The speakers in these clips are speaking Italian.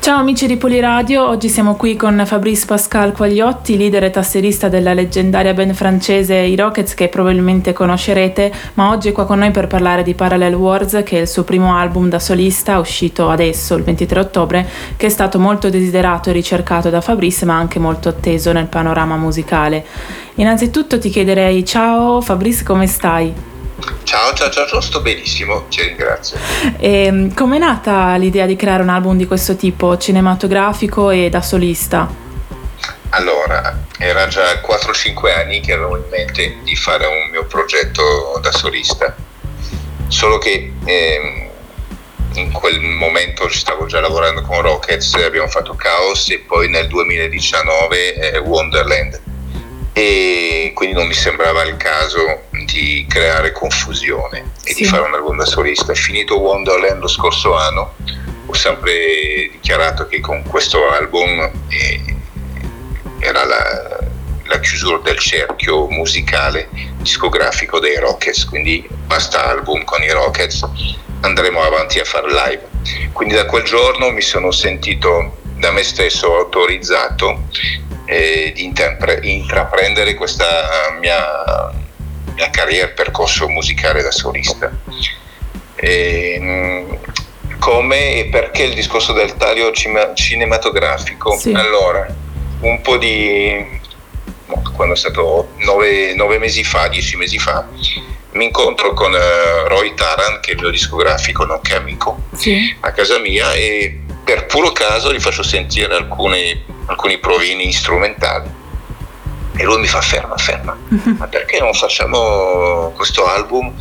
Ciao amici di Poliradio, oggi siamo qui con Fabrice Pascal Quagliotti, leader e tasserista della leggendaria band francese I Rockets che probabilmente conoscerete, ma oggi è qua con noi per parlare di Parallel Wars che è il suo primo album da solista uscito adesso il 23 ottobre che è stato molto desiderato e ricercato da Fabrice ma anche molto atteso nel panorama musicale. Innanzitutto ti chiederei ciao Fabrice come stai? Ciao, ciao, ciao, ciao, sto benissimo, ti ringrazio. E, com'è nata l'idea di creare un album di questo tipo, cinematografico e da solista? Allora, era già 4-5 anni che avevo in mente di fare un mio progetto da solista, solo che ehm, in quel momento stavo già lavorando con Rockets, abbiamo fatto Chaos e poi nel 2019 eh, Wonderland e quindi non mi sembrava il caso di creare confusione e sì. di fare un album da solista. Finito Wonderland lo scorso anno, ho sempre dichiarato che con questo album eh, era la, la, chiusura del cerchio musicale discografico dei Rockets, quindi basta album con i Rockets, andremo avanti a fare live. Quindi da quel giorno mi sono sentito da me stesso autorizzato eh, di intraprendere questa mia mia carriera, percorso musicale da solista. E, mm, come e perché il discorso del taglio cinematografico? Sì. Allora, un po' di... quando è stato nove, nove, mesi fa, dieci mesi fa, mi incontro con uh, Roy Taran, che è il mio discografico, nonché amico, sì. a casa mia e per puro caso gli faccio sentire alcuni, alcuni provini strumentali e lui mi fa ferma, ferma, mhm. ma perché non facciamo questo album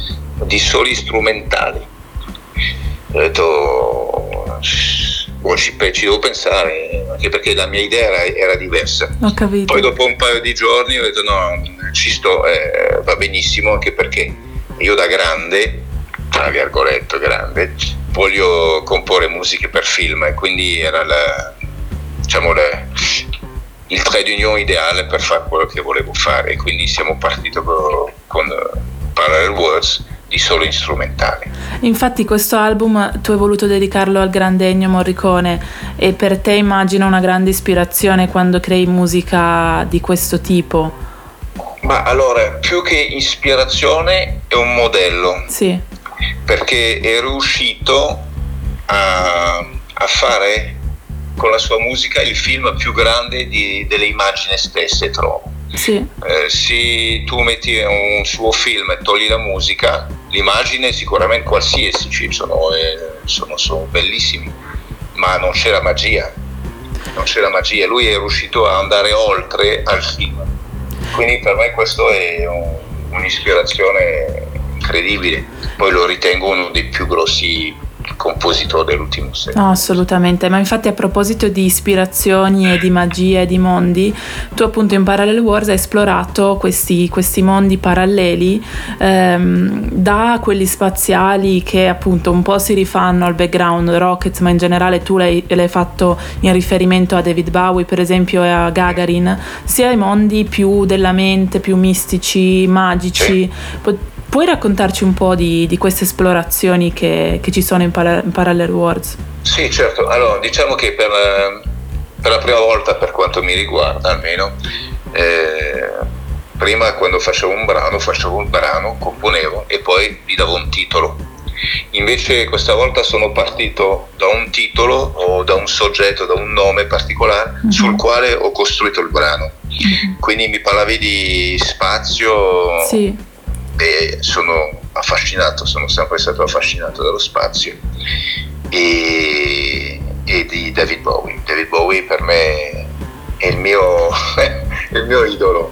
di soli strumentali? Ho detto, boh, ci, ci, devo pensare, anche perché la mia idea era, era diversa. Poi dopo un paio di giorni ho detto no, ci sto, eh, va benissimo, anche perché io da grande, tra virgolette grande, voglio comporre musiche per film e quindi era la, diciamo, la, il trade union ideale per fare quello che volevo fare. Quindi siamo partiti con Parallel Words di solo strumentali. Infatti questo album tu hai voluto dedicarlo al grande Ennio Morricone e per te immagino una grande ispirazione quando crei musica di questo tipo. Ma allora, più che ispirazione è un modello. Sì. Perché è riuscito a, a fare con la sua musica il film più grande di, delle immagini stesse, trovo. Sì. Eh, se tu metti un suo film e togli la musica, l'immagine sicuramente qualsiasi, ci sono, eh, sono, sono bellissimi, ma non c'è la magia. Non c'è la magia, lui è riuscito a andare oltre al film. Quindi per me questo è un, un'ispirazione incredibile. Poi lo ritengo uno dei più grossi compositore dell'ultimo secolo. No, assolutamente, ma infatti a proposito di ispirazioni e di magie e di mondi, tu appunto in Parallel Wars hai esplorato questi, questi mondi paralleli ehm, da quelli spaziali che appunto un po' si rifanno al background Rockets, ma in generale tu l'hai, l'hai fatto in riferimento a David Bowie per esempio e a Gagarin, sia ai mondi più della mente, più mistici, magici. Sì. Puoi raccontarci un po' di, di queste esplorazioni che, che, ci sono in, para, in, Parallel Worlds? Sì, certo. Allora, diciamo che per, per, la prima volta, per quanto mi riguarda almeno, eh, prima quando facevo un brano, facevo un brano, componevo e poi gli davo un titolo. Invece questa volta sono partito da un titolo o da un soggetto, da un nome particolare mm-hmm. sul quale ho costruito il brano. Mm-hmm. Quindi mi parlavi di spazio, sì e sono affascinato, sono sempre stato affascinato dallo spazio e, e di David Bowie. David Bowie per me è il mio, il mio idolo,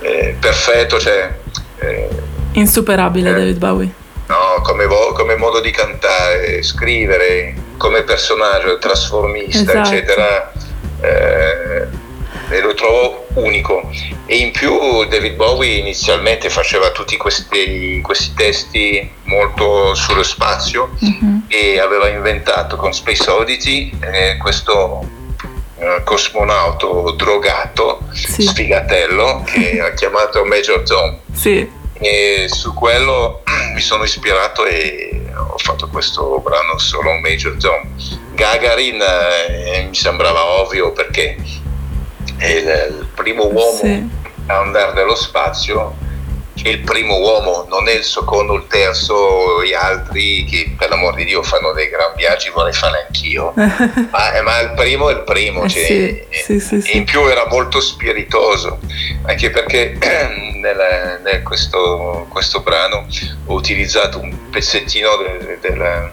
eh, perfetto, cioè... Eh, Insuperabile eh, David Bowie. No, come, vo- come, modo di cantare, scrivere, come personaggio, trasformista, esatto. eccetera. Eh, e lo trovo unico. E in più David Bowie inizialmente faceva tutti questi, questi testi molto sullo spazio mm-hmm. e aveva inventato con Space Oddity eh, questo eh, cosmonauto drogato, sì. sfigatello, che ha chiamato Major Tom. Sì. E su quello mi sono ispirato e ho fatto questo brano solo Major Tom. Gagarin eh, mi sembrava ovvio perché è il, primo uomo sì. a andare nello spazio il primo uomo, non è il secondo, il terzo, gli altri che per l'amor di Dio fanno dei gran viaggi, vorrei fare anch'io, ma, ma, il primo è il primo, eh cioè, sì, sì, sì, e in più era molto spiritoso, anche perché nel, nel questo, questo, brano ho utilizzato un pezzettino del, del,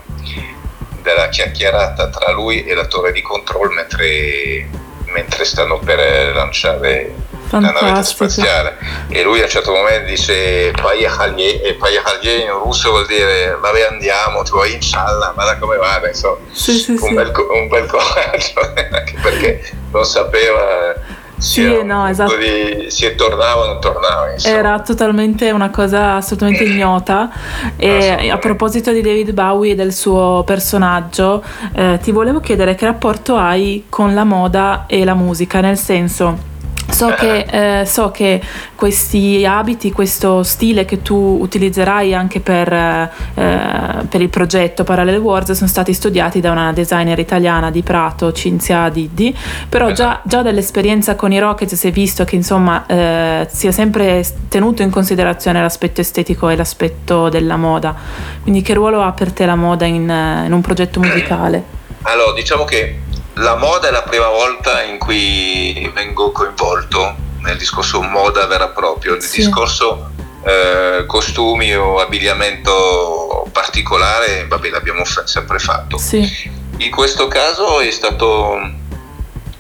della chiacchierata tra lui e la torre di controllo mentre, mentre stanno per lanciare la nave spaziale. E lui a un certo momento dice e Payahalie in russo vuol dire vabbè andiamo tu vai inshallah guarda come va? Insomma sì, sì, un, sì. Bel, un bel coraggio anche perché non sapeva sì, no, esatto. Di, se tornava o non tornava. Insomma. Era totalmente una cosa assolutamente ignota. E a proposito di David Bowie e del suo personaggio, eh, ti volevo chiedere che rapporto hai con la moda e la musica, nel senso So che, eh, so che, questi abiti, questo stile che tu utilizzerai anche per, eh, per, il progetto Parallel Wars sono stati studiati da una designer italiana di Prato, Cinzia Diddi, però già, già dall'esperienza con i Rockets si è visto che insomma eh, sia sempre tenuto in considerazione l'aspetto estetico e l'aspetto della moda. Quindi che ruolo ha per te la moda in, in un progetto musicale? Allora, diciamo che la moda è la prima volta in cui vengo coinvolto nel discorso moda vera e propria, nel sì. discorso eh, costumi o abbigliamento particolare, vabbè l'abbiamo f- sempre fatto. Sì. In questo caso è stato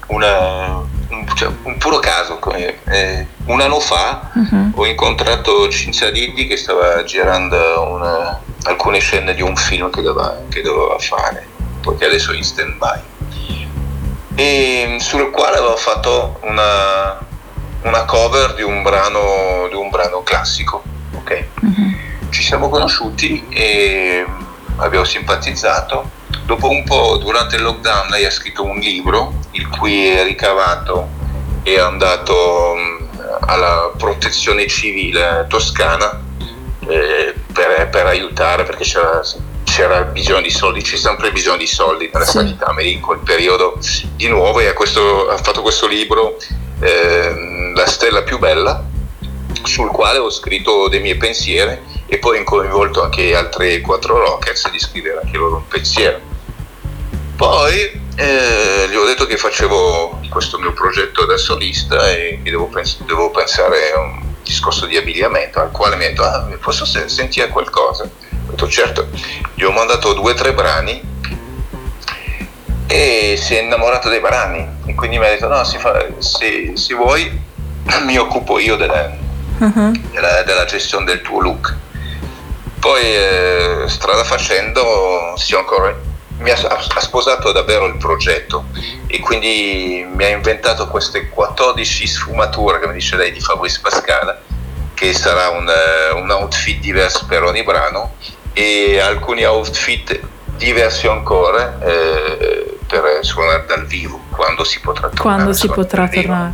una, un, cioè, un, puro caso. Eh, un anno fa uh-huh. ho incontrato Cinzia Diddi che stava girando una, alcune scene di un film che doveva, che doveva fare, perché adesso è in stand by e sul quale avevo fatto una, una cover di un brano, di un brano classico. Okay? Mm-hmm. Ci siamo conosciuti e abbiamo simpatizzato. Dopo un po', durante il lockdown, lei ha scritto un libro il cui è ricavato è andato alla protezione civile toscana eh, per, per, aiutare perché c'era c'era bisogno di soldi, c'è sempre bisogno di soldi nella sì. sanità in quel periodo di nuovo e ha, questo, ha fatto questo libro eh, La stella più bella sul quale ho scritto dei miei pensieri e poi ho coinvolto anche altri quattro rockers di scrivere anche loro un pensiero. Poi eh, gli ho detto che facevo questo mio progetto da solista e che devo, pens- devo pensare a un discorso di abbigliamento al quale mi ha detto ah, posso sentire qualcosa detto certo, gli ho mandato due o tre brani e si è innamorato dei brani e quindi mi ha detto no, si fa, se, se vuoi mi occupo io della, uh-huh. della, della, gestione del tuo look. Poi eh, strada facendo ancora, mi ha, ha, sposato davvero il progetto e quindi mi ha inventato queste 14 sfumature, come dice lei, di Fabrice Pascala, che sarà un, eh, un outfit diverso per ogni brano e alcuni outfit diversi ancora eh, per suonare dal vivo quando si potrà tornare. Quando si potrà tornare.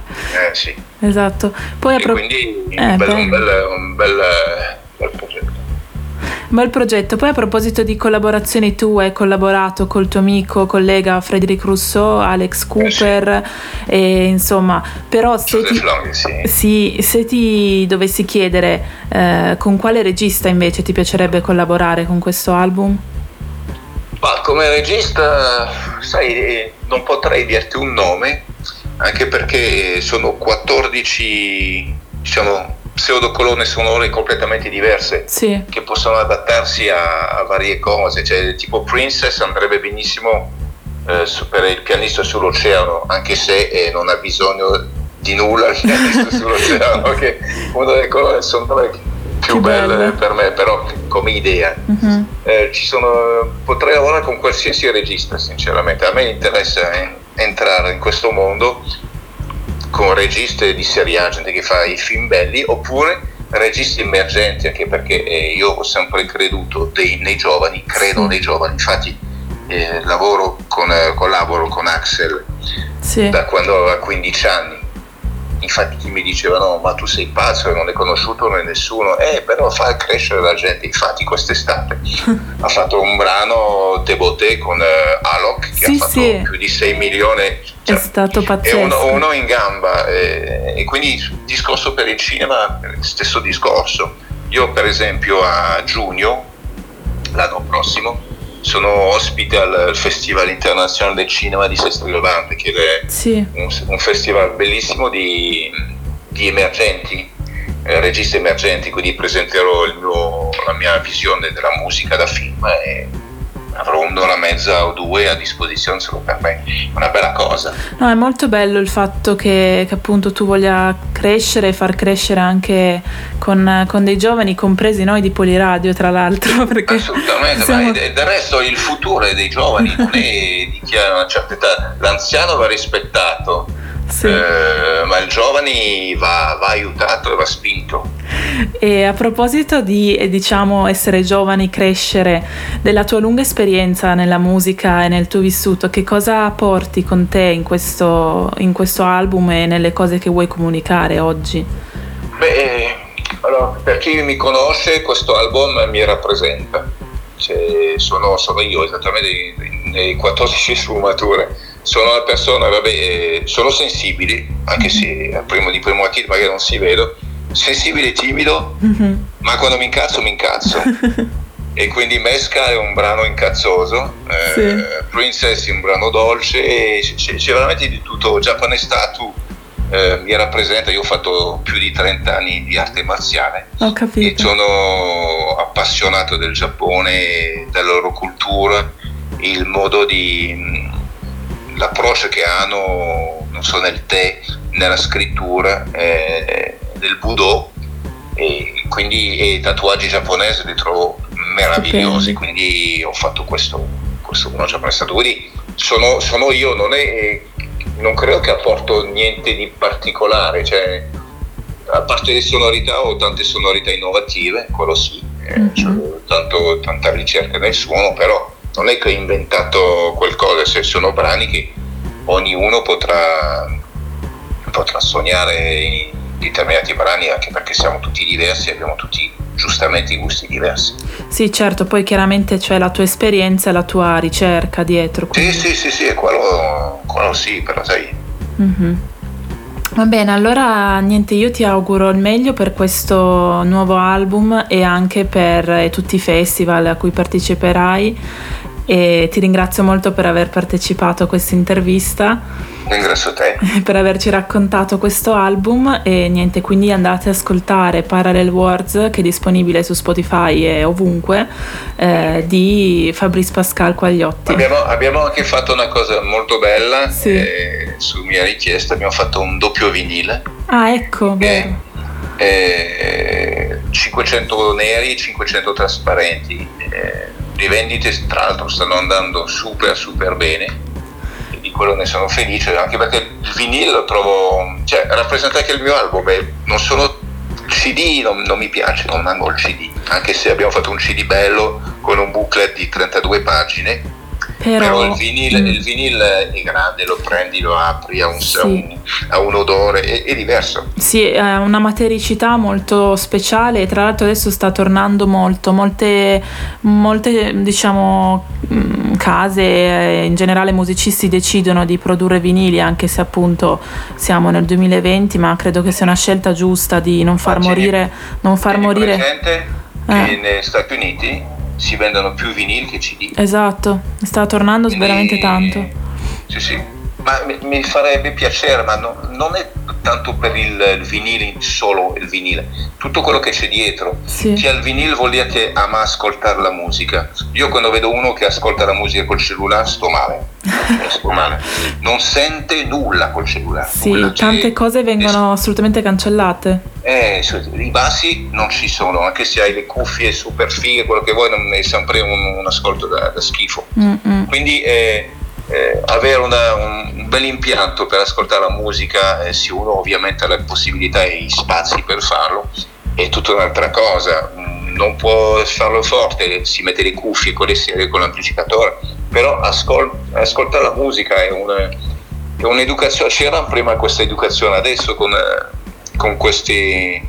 Eh, sì. Esatto. Poi pro- quindi eh, un, bel, un, bel, un bel, bel progetto. Bel progetto. Poi a proposito di collaborazioni, tu hai collaborato col tuo amico, collega Frederic Rousseau, Alex Cooper, eh sì. e, insomma, però se ti, Long, sì. sì, se ti, dovessi chiedere eh, con quale regista invece ti piacerebbe collaborare con questo album? Ma come regista, sai, non potrei dirti un nome, anche perché sono 14, diciamo, pseudocolonne sonore completamente diverse sì. che possono adattarsi a, a, varie cose, cioè tipo Princess andrebbe benissimo eh, per il pianista sull'oceano, anche se eh, non ha bisogno di nulla il pianista sull'oceano, che una delle colonne sonore più belle bello. per me, però come idea. Uh-huh. Eh, sono, potrei lavorare con qualsiasi regista, sinceramente. A me interessa eh, entrare in questo mondo con registi di serie A, gente che fa i film belli, oppure registi emergenti, anche perché eh, io ho sempre creduto dei, nei giovani, credo nei giovani, infatti eh, lavoro con, eh, collaboro con Axel sì. da quando aveva 15 anni infatti chi mi diceva no ma tu sei pazzo non hai conosciuto nessuno. Eh però fa crescere la gente infatti quest'estate ha fatto un brano Deboté con uh, Alok che sì, ha fatto sì. più di 6 milioni. Cioè, è stato pazzesco è uno, uno in gamba e, e quindi discorso per il cinema stesso discorso. Io per esempio a giugno l'anno prossimo sono ospite al Festival Internazionale del Cinema di Sestri Levante, che è sì. un, un, festival bellissimo di, di emergenti, eh, registi emergenti, quindi presenterò mio, la mia visione della musica da film e avrò un'ora e mezza o due a disposizione solo per me, una bella cosa. No, è molto bello il fatto che, che appunto tu voglia crescere e far crescere anche con, con, dei giovani, compresi noi di Poliradio tra l'altro. Assolutamente, siamo... ma del resto il futuro è dei giovani, non è di chi ha una certa età, l'anziano va rispettato sì. eh, ma il giovane va, va, aiutato e va spinto. E a proposito di eh, diciamo essere giovani, crescere, della tua lunga esperienza nella musica e nel tuo vissuto, che cosa porti con te in questo, in questo album e nelle cose che vuoi comunicare oggi? Beh, allora, per chi mi conosce, questo album mi rappresenta. Cioè, sono, sono, io esattamente nei 14 sfumature sono una persona, vabbè, eh, sono sensibili, anche se a primo di primo acchito magari non si vedo, sensibile e timido, mm-hmm. ma quando mi incazzo mi incazzo. e quindi Mesca è un brano incazzoso, eh, sì. Princess è un brano dolce, c'è, c'è veramente di tutto. Japan Statue eh, mi rappresenta, io ho fatto più di 30 anni di arte marziale e sono appassionato del Giappone, della loro cultura, il modo di l'approccio che hanno, non so, nel tè, nella scrittura, eh, del Budo, e quindi e i tatuaggi giapponesi li trovo meravigliosi, okay. quindi ho fatto questo, questo uno giapponese. Quindi sono, sono io, non, è, non credo che apporto niente di particolare, cioè, a parte le sonorità ho tante sonorità innovative, quello sì, eh, mm-hmm. tanto, tanta ricerca nel suono, però non è che ho inventato qualcosa, se sono brani che ognuno potrà, potrà sognare in determinati brani anche perché siamo tutti diversi e abbiamo tutti giustamente i gusti diversi. Sì, certo, poi chiaramente c'è la tua esperienza e la tua ricerca dietro. Quindi... Sì, sì, sì, sì, quello, quello sì, però sai. Mm-hmm. Va bene, allora niente, io ti auguro il meglio per questo nuovo album e anche per tutti i festival a cui parteciperai e ti ringrazio molto per aver partecipato a questa intervista. Ringrazio te. Per averci raccontato questo album e niente, quindi andate ad ascoltare Parallel Words che è disponibile su Spotify e ovunque eh, di Fabrice Pascal Quagliotti. Abbiamo, abbiamo, anche fatto una cosa molto bella, sì. eh, su mia richiesta abbiamo fatto un doppio vinile. Ah ecco, vero. Eh, 500 neri, 500 trasparenti. Le vendite tra l'altro stanno andando super super bene. E di quello ne sono felice anche perché il vinile trovo cioè rappresenta anche il mio album e non sono CD non, non mi piace non amo il CD anche se abbiamo fatto un CD bello con un booklet di 32 pagine però, Però il, vinile, mm. il, vinile, è grande, lo prendi, lo apri, ha un, sì. un, ha un odore, è, è, diverso. Sì, ha una matericità molto speciale e tra l'altro adesso sta tornando molto, molte, molte diciamo mm, case, in generale musicisti decidono di produrre vinili anche se appunto siamo nel 2020, ma credo che sia una scelta giusta di non far ma morire... Non far morire... Presente eh. che negli Stati Uniti si vendono più vinili che CD. Esatto, sta tornando Quindi, veramente tanto. Sì, sì. Ma mi, mi farebbe piacere, ma no, non è tanto per il, il, vinile, solo il vinile, tutto quello che c'è dietro. Sì. Chi ha il vinile vuol dire che ama ascoltare la musica. Io quando vedo uno che ascolta la musica col cellulare sto male. sto male. Non sente nulla col cellulare. Sì, nulla. tante cose vengono es- assolutamente cancellate. Eh, i bassi non ci sono, anche se hai le cuffie super fighe, quello che vuoi, non è sempre un, un ascolto da, da schifo. Mm-mm. Quindi eh, eh, avere una, un bel impianto per ascoltare la musica, eh, se uno ovviamente ha la possibilità e gli spazi per farlo, è tutta un'altra cosa. Non può farlo forte, si mette le cuffie con le serie, con l'amplificatore, però ascol- ascoltare la musica è, una, è un'educazione. C'era prima questa educazione, adesso con, con questi,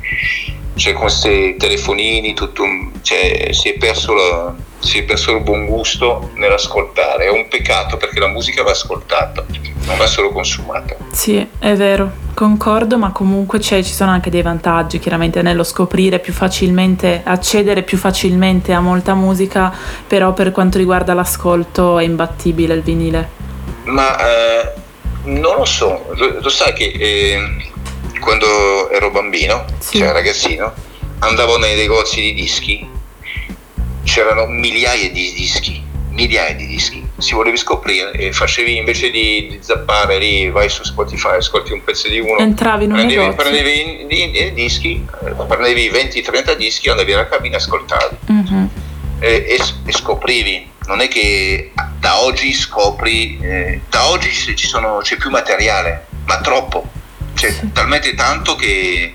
cioè, con questi telefonini tutto, cioè, si è perso la si è perso il buon gusto nell'ascoltare. È un peccato perché la musica va ascoltata, non va solo consumata. Sì, è vero, concordo, ma comunque ci sono anche dei vantaggi, chiaramente nello scoprire più facilmente, accedere più facilmente a molta musica, però per quanto riguarda l'ascolto è imbattibile il vinile. Ma eh, non lo so, lo, lo sai che eh, quando ero bambino, sì. cioè ragazzino, andavo nei negozi di dischi c'erano migliaia di dischi, migliaia di dischi. Si volevi scoprire e facevi invece di, di zappare lì, vai su Spotify, ascolti un pezzo di uno. Entravi in un prendevi. Prendevi i, i dischi, prendevi 20-30 dischi, andavi alla cabina ascoltavi. Mm-hmm. E, e, e, scoprivi. Non è che da oggi scopri, eh, da oggi sono, c'è più materiale, ma troppo. C'è sì. talmente tanto che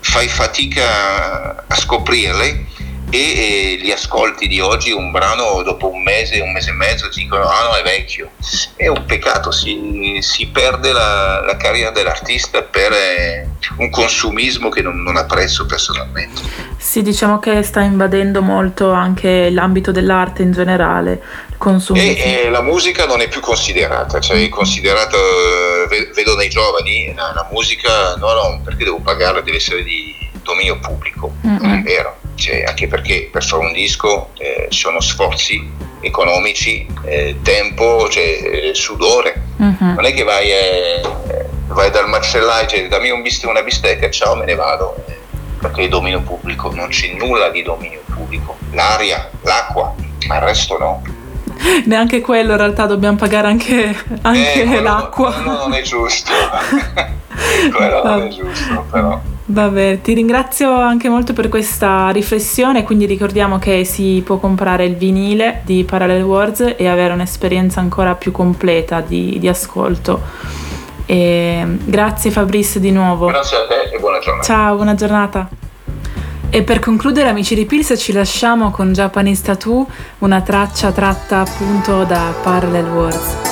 fai fatica a scoprirle e eh, gli ascolti di oggi un brano dopo un mese, un mese e mezzo dicono ah no è vecchio. È un peccato si, si perde la, la, carriera dell'artista per eh, un consumismo che non, non apprezzo personalmente. Sì diciamo che sta invadendo molto anche l'ambito dell'arte in generale consumismo. E, e la musica non è più considerata cioè è considerata vedo nei giovani la, la musica no no perché devo pagare deve essere di dominio pubblico. Mm-hmm. non è vero cioè, anche perché per fare un disco eh, sono sforzi economici, eh, tempo, cioè, sudore. Uh-huh. Non è che vai, eh, vai dal macellaio, cioè, dammi un bist- una bistecca, ciao, me ne vado, eh, perché è dominio pubblico, non c'è nulla di dominio pubblico. L'aria, l'acqua, ma il resto no. Neanche quello in realtà dobbiamo pagare anche, anche eh, l'acqua. No, non è giusto. quello non è giusto, però. Vabbè, ti ringrazio anche molto per questa riflessione, quindi ricordiamo che si può comprare il vinile di Parallel Words e avere un'esperienza ancora più completa di, di ascolto. E grazie Fabrice di nuovo. Grazie a te e buona giornata. Ciao, buona giornata. E per concludere amici di Pils ci lasciamo con Japanese Tattoo, una traccia tratta appunto da Parallel Words.